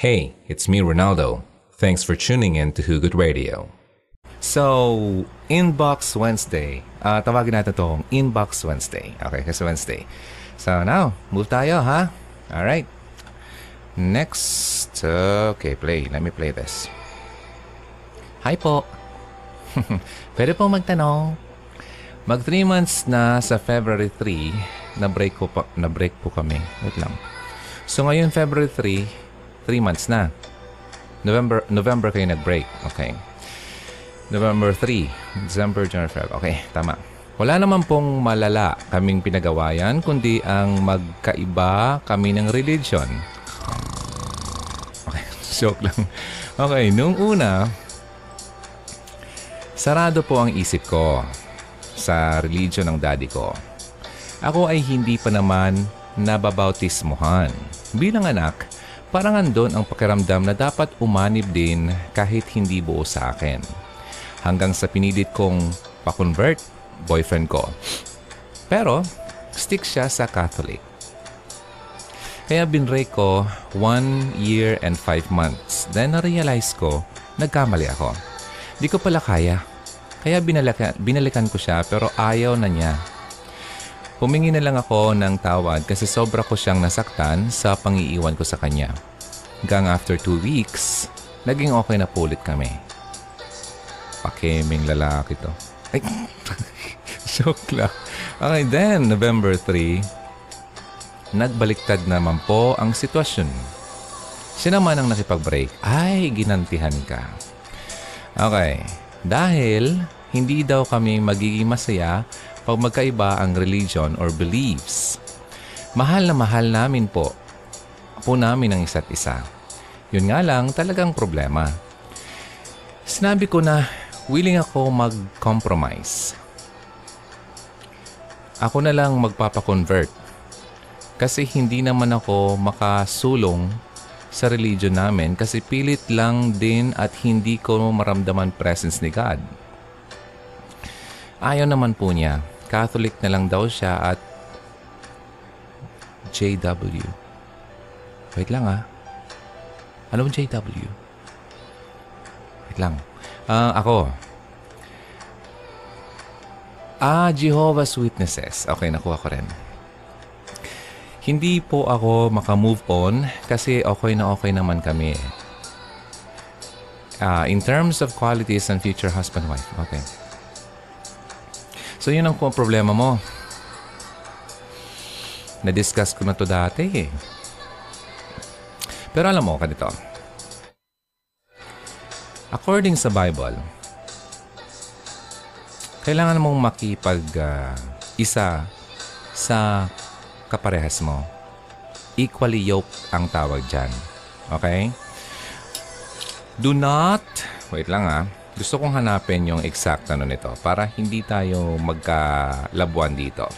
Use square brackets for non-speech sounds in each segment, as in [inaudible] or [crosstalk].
Hey, it's me, Ronaldo. Thanks for tuning in to Hugot Radio. So, Inbox Wednesday. Ah, tawagin natin itong Inbox Wednesday. Okay, kasi Wednesday. So, now, move tayo, ha? Alright. Next, okay, play. Let me play this. Hi po. [laughs] Pwede po magtanong. Mag 3 months na sa February 3, na-break ko pa, na-break po kami. Wait lang. So ngayon February 3, 3 months na. November November kayo nag-break. Okay. November 3, December, January, February. Okay, tama. Wala naman pong malala kaming pinagawayan kundi ang magkaiba kami ng religion. Okay, [laughs] joke lang. Okay, nung una, sarado po ang isip ko sa religion ng daddy ko. Ako ay hindi pa naman nababautismohan. Bilang anak, parang andon ang pakiramdam na dapat umanib din kahit hindi buo sa akin. Hanggang sa pinilit kong pa-convert boyfriend ko. Pero, stick siya sa Catholic. Kaya binrake ko one year and five months. Then na-realize ko, nagkamali ako. Di ko pala kaya. Kaya binalikan, binalikan ko siya pero ayaw na niya. Humingi na lang ako ng tawad kasi sobra ko siyang nasaktan sa pangiiwan ko sa kanya. Hanggang after two weeks, naging okay na po ulit kami. Pakeming lalaki to. Ay, [laughs] joke lang. Okay, then, November 3, nagbaliktad naman po ang sitwasyon. Siya naman ang nakipag-break. Ay, ginantihan ka. Okay. Dahil hindi daw kami magiging masaya pag magkaiba ang religion or beliefs. Mahal na mahal namin po po namin ang isa't isa. Yun nga lang talagang problema. Sinabi ko na willing ako mag-compromise. Ako na lang magpapakonvert. Kasi hindi naman ako makasulong sa religion namin kasi pilit lang din at hindi ko maramdaman presence ni God. Ayaw naman po niya. Catholic na lang daw siya at JW. Wait lang ah. Anong JW? Wait lang. Ah, ako. Ah, Jehovah's Witnesses. Okay, nakuha ko rin. Hindi po ako makamove on kasi okay na okay naman kami. Ah, in terms of qualities and future husband-wife. Okay. So, yun ang problema mo. Na-discuss ko na to dati eh. Pero alam mo, ganito. According sa Bible, kailangan mong makipag uh, isa sa kaparehas mo. Equally yoked ang tawag dyan. Okay? Do not, wait lang ah, gusto kong hanapin yung exact ano nito para hindi tayo magkalabuan dito.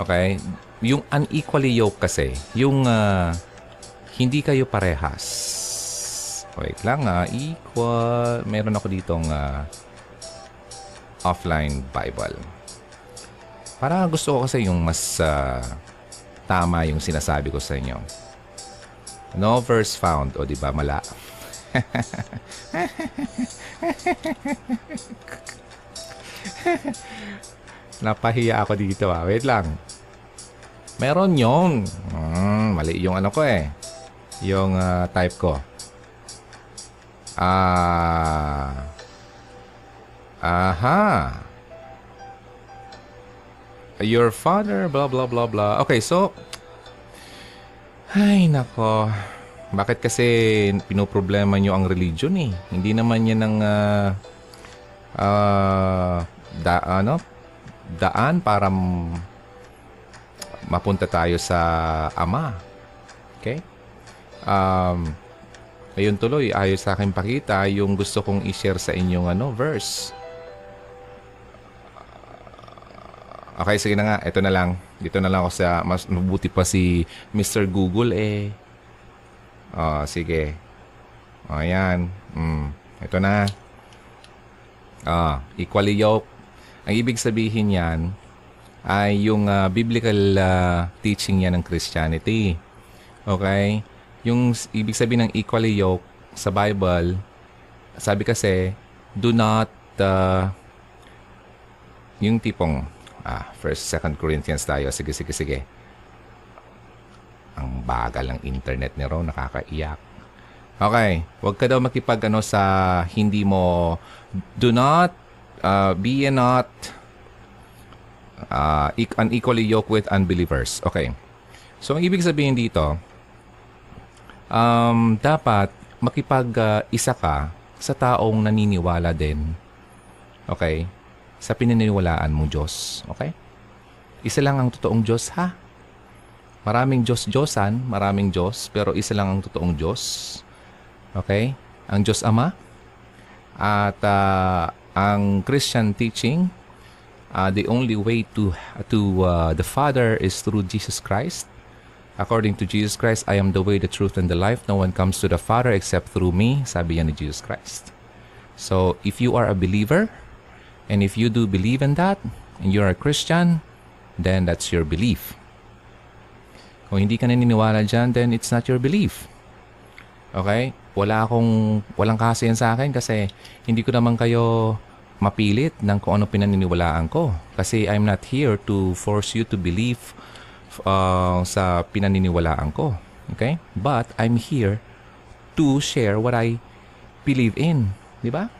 Okay? Yung unequally yoked kasi, yung uh, hindi kayo parehas. Wait lang ah, equal, meron ako ditong uh, offline Bible. Para gusto ko kasi yung mas uh, tama yung sinasabi ko sa inyo. No verse found. O, di ba? Mala. [laughs] Napahiya ako dito ah. Wait lang. Meron yung... Hmm, mali yung ano ko eh. Yung uh, type ko. Ah... Aha. Your father, blah, blah, blah, blah. Okay, so... Ay, nako. Bakit kasi pinoproblema nyo ang religion eh? Hindi naman yan ang... Uh, uh, da, ano, daan para mapunta tayo sa Ama. Okay? Um, ayun tuloy, ayos sa akin pakita yung gusto kong i-share sa inyong ano, verse. Okay, sige na nga. Ito na lang. Dito na lang ako sa... Mas mabuti pa si Mr. Google eh. Oh, sige. Oh, ayan. Mm, ito na. Ah, equally yoke. Ang ibig sabihin yan ay yung uh, biblical uh, teaching yan ng Christianity. Okay? Yung ibig sabihin ng equally yoked sa Bible, sabi kasi, do not, uh, yung tipong, ah, first, second Corinthians tayo. Sige, sige, sige. Ang bagal ng internet ni Ron, nakakaiyak. Okay, huwag ka daw makipag ano sa hindi mo, do not, uh, be not, uh, e- unequally yoked with unbelievers. Okay. So, ang ibig sabihin dito, um, dapat makipag-isa ka sa taong naniniwala din. Okay? Sa pinaniniwalaan mo Diyos. Okay? Isa lang ang totoong Diyos, ha? Maraming Diyos-Diyosan, maraming Diyos, pero isa lang ang totoong Diyos. Okay? Ang Diyos Ama. At ah, ang Christian teaching, uh, the only way to to uh, the Father is through Jesus Christ. According to Jesus Christ, I am the way, the truth, and the life. No one comes to the Father except through me, sabi yan ni Jesus Christ. So, if you are a believer, and if you do believe in that, and you're a Christian, then that's your belief. Kung hindi ka naniniwala dyan, then it's not your belief. Okay? Wala akong, walang kaso yan sa akin kasi hindi ko naman kayo mapilit ng kung ano pinaniniwalaan ko. Kasi I'm not here to force you to believe uh, sa pinaniniwalaan ko. Okay? But I'm here to share what I believe in. Di ba?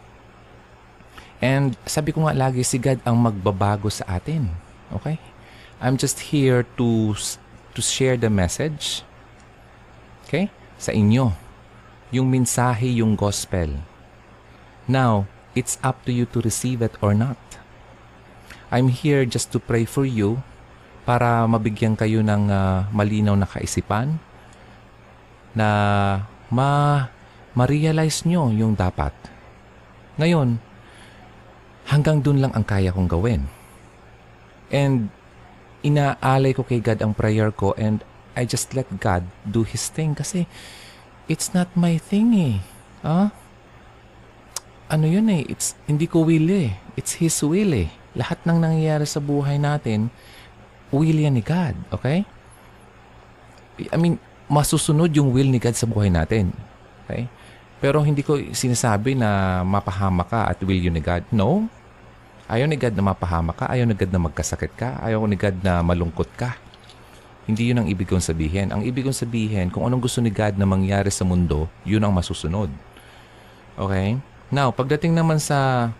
And sabi ko nga lagi, si God ang magbabago sa atin. Okay? I'm just here to to share the message. Okay? Sa inyo. Yung mensahe, yung gospel. Now, it's up to you to receive it or not. I'm here just to pray for you para mabigyan kayo ng ah, malinaw na kaisipan na ma ma-realize nyo yung dapat. Ngayon, hanggang dun lang ang kaya kong gawin. And inaalay ko kay God ang prayer ko and I just let God do His thing kasi it's not my thing eh. Ah? Ano yun eh, it's, hindi ko will eh. It's His will eh. Lahat ng nangyayari sa buhay natin, will yan ni God, okay? I mean, masusunod yung will ni God sa buhay natin. Okay? Pero hindi ko sinasabi na mapahama ka at will yun ni God. No. Ayaw ni God na mapahama ka. Ayaw ni God na magkasakit ka. Ayaw ni God na malungkot ka. Hindi yun ang ibig kong sabihin. Ang ibig kong sabihin, kung anong gusto ni God na mangyari sa mundo, yun ang masusunod. Okay? Now, pagdating naman sa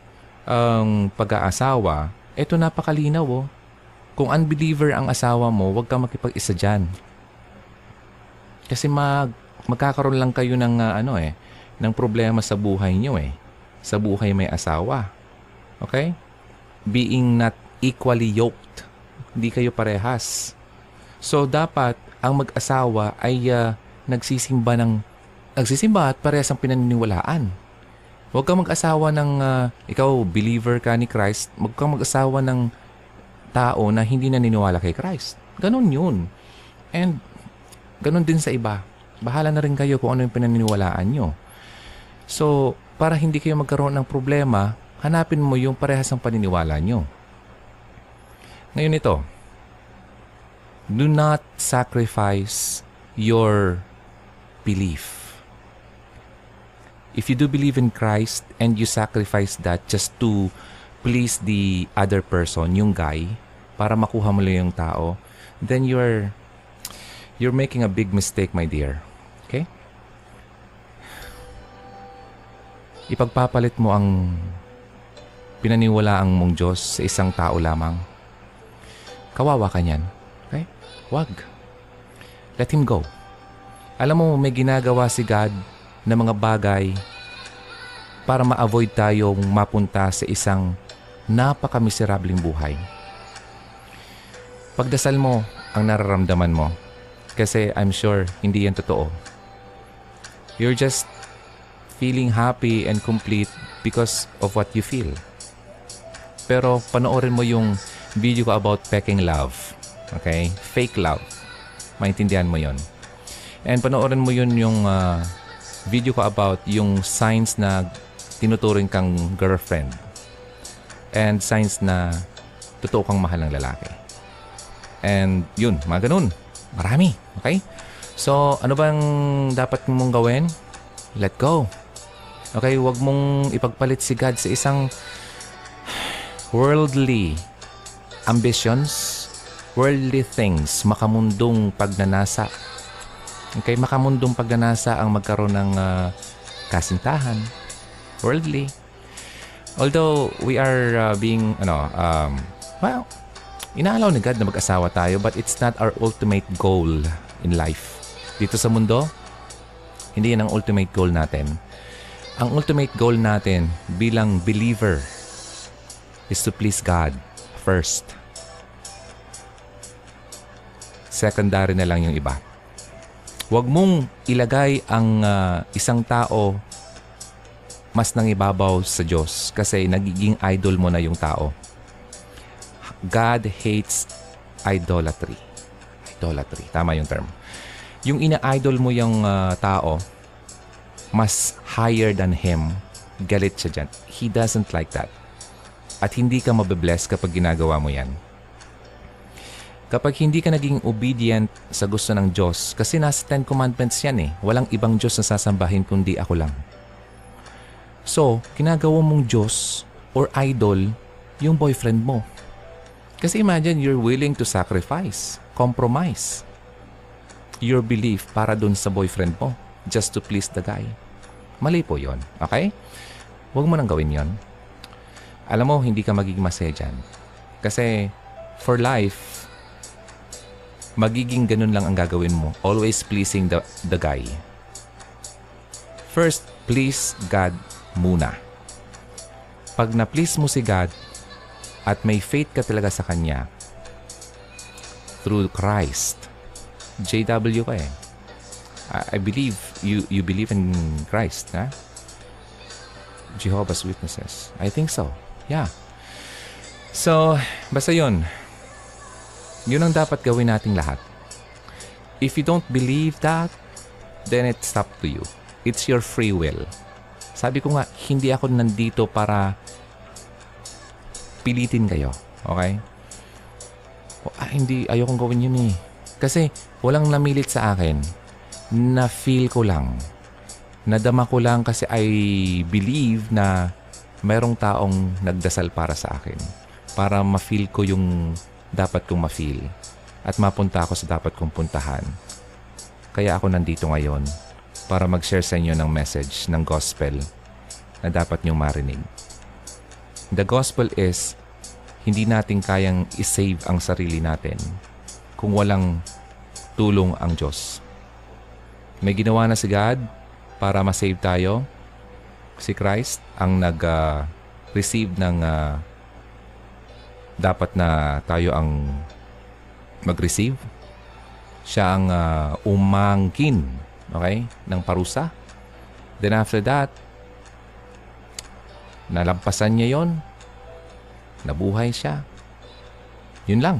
ang pag-aasawa, eto napakalinaw oh. Kung unbeliever ang asawa mo, huwag kang makipag-isa dyan. Kasi mag, magkakaroon lang kayo ng ah, ano eh, ng problema sa buhay nyo eh. Sa buhay may asawa. Okay? Being not equally yoked. Hindi kayo parehas. So dapat ang mag-asawa ay ah, nagsisimba ng nagsisimba at parehas ang pinaniniwalaan. Huwag kang mag-asawa ng ah, ikaw believer ka ni Christ, huwag kang mag-asawa ng tao na hindi naniniwala kay Christ. Ganon yun. And ganon din sa iba. Bahala na rin kayo kung ano yung pinaniniwalaan nyo. So, para hindi kayo magkaroon ng problema, hanapin mo yung parehas ng paniniwala nyo. Ngayon ito, do not sacrifice your belief. If you do believe in Christ and you sacrifice that just to please the other person, yung guy, para makuha mo lang yung tao, then you're you're making a big mistake, my dear. Okay? Ipagpapalit mo ang pinaniwalaang mong Diyos sa isang tao lamang. Kawawa ka niyan. Okay? Wag. Let Him go. Alam mo, may ginagawa si God na mga bagay para ma-avoid tayong mapunta sa isang napaka-miserabling buhay. Pagdasal mo ang nararamdaman mo kasi I'm sure hindi yan totoo. You're just feeling happy and complete because of what you feel. Pero panoorin mo yung video ko about peking love. Okay? Fake love. Maintindihan mo yon. And panoorin mo yun yung ah, video ko about yung signs na tinuturing kang girlfriend. And signs na totoo kang mahal ng lalaki. And yun, mga ganun. Marami. Okay? So, ano bang dapat mong gawin? Let go. Okay, huwag mong ipagpalit si God sa isang worldly ambitions, worldly things, makamundong pagnanasa. Okay, makamundong pagnanasa ang magkaroon ng uh, kasintahan, worldly. Although we are uh, being, ano, um, well, inaalaw ni God na mag-asawa tayo but it's not our ultimate goal in life. Dito sa mundo, hindi yan ang ultimate goal natin. Ang ultimate goal natin bilang believer is to please God first. Secondary na lang yung iba. Huwag mong ilagay ang uh, isang tao mas nang ibabaw sa Diyos kasi nagiging idol mo na yung tao. God hates idolatry. Idolatry. Tama yung term. Yung ina-idol mo yung uh, tao, mas higher than him, galit siya dyan. He doesn't like that. At hindi ka mabibless kapag ginagawa mo yan. Kapag hindi ka naging obedient sa gusto ng Diyos, kasi nasa Ten Commandments yan eh. Walang ibang Diyos na sasambahin kundi ako lang. So, ginagawa mong Diyos or idol yung boyfriend mo. Kasi imagine you're willing to sacrifice, compromise your belief para dun sa boyfriend mo just to please the guy. Mali po yon, okay? Huwag mo nang gawin yon. Alam mo, hindi ka magiging masaya. Kasi for life, magiging ganun lang ang gagawin mo. Always pleasing the, the guy. First, please God muna. Pag na-please mo si God at may faith ka talaga sa Kanya, through Christ, JW ka eh. I, believe you you believe in Christ, ha? Jehovah's Witnesses. I think so. Yeah. So, basta yun. Yun ang dapat gawin nating lahat. If you don't believe that, then it's up to you. It's your free will. Sabi ko nga, hindi ako nandito para pilitin kayo. Okay? ah, hindi, ayokong gawin yun eh. Kasi walang namilit sa akin. Na feel ko lang. Nadama ko lang kasi I believe na mayroong taong nagdasal para sa akin. Para ma-feel ko yung dapat kong ma-feel. At mapunta ako sa dapat kong puntahan. Kaya ako nandito ngayon para mag-share sa inyo ng message ng gospel na dapat niyong marinig. The gospel is, hindi natin kayang isave ang sarili natin kung walang tulong ang Diyos. May ginawa na si God para ma-save tayo. Si Christ ang nag-receive uh, ng uh, dapat na tayo ang mag-receive. Siya ang uh, umangkin Okay? Ng parusa. Then after that, nalampasan niya yon Nabuhay siya. Yun lang.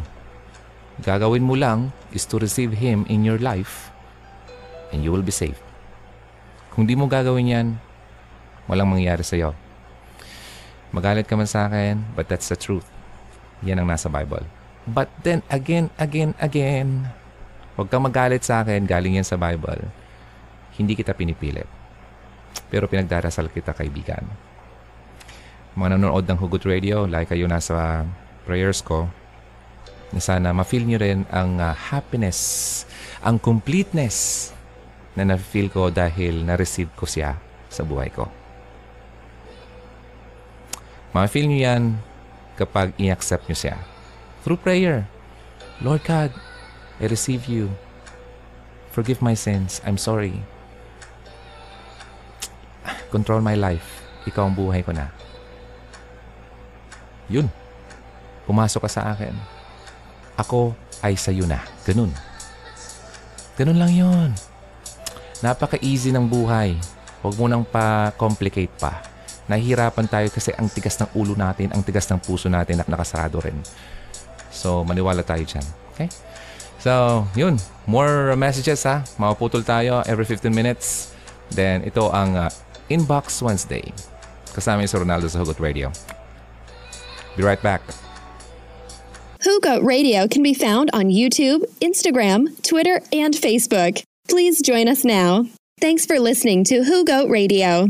Gagawin mo lang is to receive Him in your life and you will be saved. Kung di mo gagawin yan, walang mangyayari sa'yo. Magalit ka man sa akin, but that's the truth. Yan ang nasa Bible. But then again, again, again, huwag kang magalit sa akin, galing yan sa Bible hindi kita pinipilit. Pero pinagdarasal kita, kaibigan. Mga nanonood ng Hugot Radio, like kayo nasa prayers ko, na sana ma-feel nyo rin ang uh, happiness, ang completeness na na-feel ko dahil na-receive ko siya sa buhay ko. Ma-feel nyo yan kapag i-accept nyo siya. Through prayer. Lord God, I receive you. Forgive my sins. I'm sorry. Control my life. Ikaw ang buhay ko na. Yun. Pumasok ka sa akin. Ako ay sa'yo na. Ganun. Ganun lang yun. Napaka-easy ng buhay. Huwag mo nang pa-complicate pa. Nahihirapan tayo kasi ang tigas ng ulo natin, ang tigas ng puso natin na nakasarado rin. So, maniwala tayo dyan. Okay? So, yun. More messages ha. Mapuputol tayo every 15 minutes. Then, ito ang uh, Inbox Wednesday. Kasama si Ronaldo sa Hugot Radio. Be right back. Hugot Radio can be found on YouTube, Instagram, Twitter, and Facebook. Please join us now. Thanks for listening to Who Goat Radio.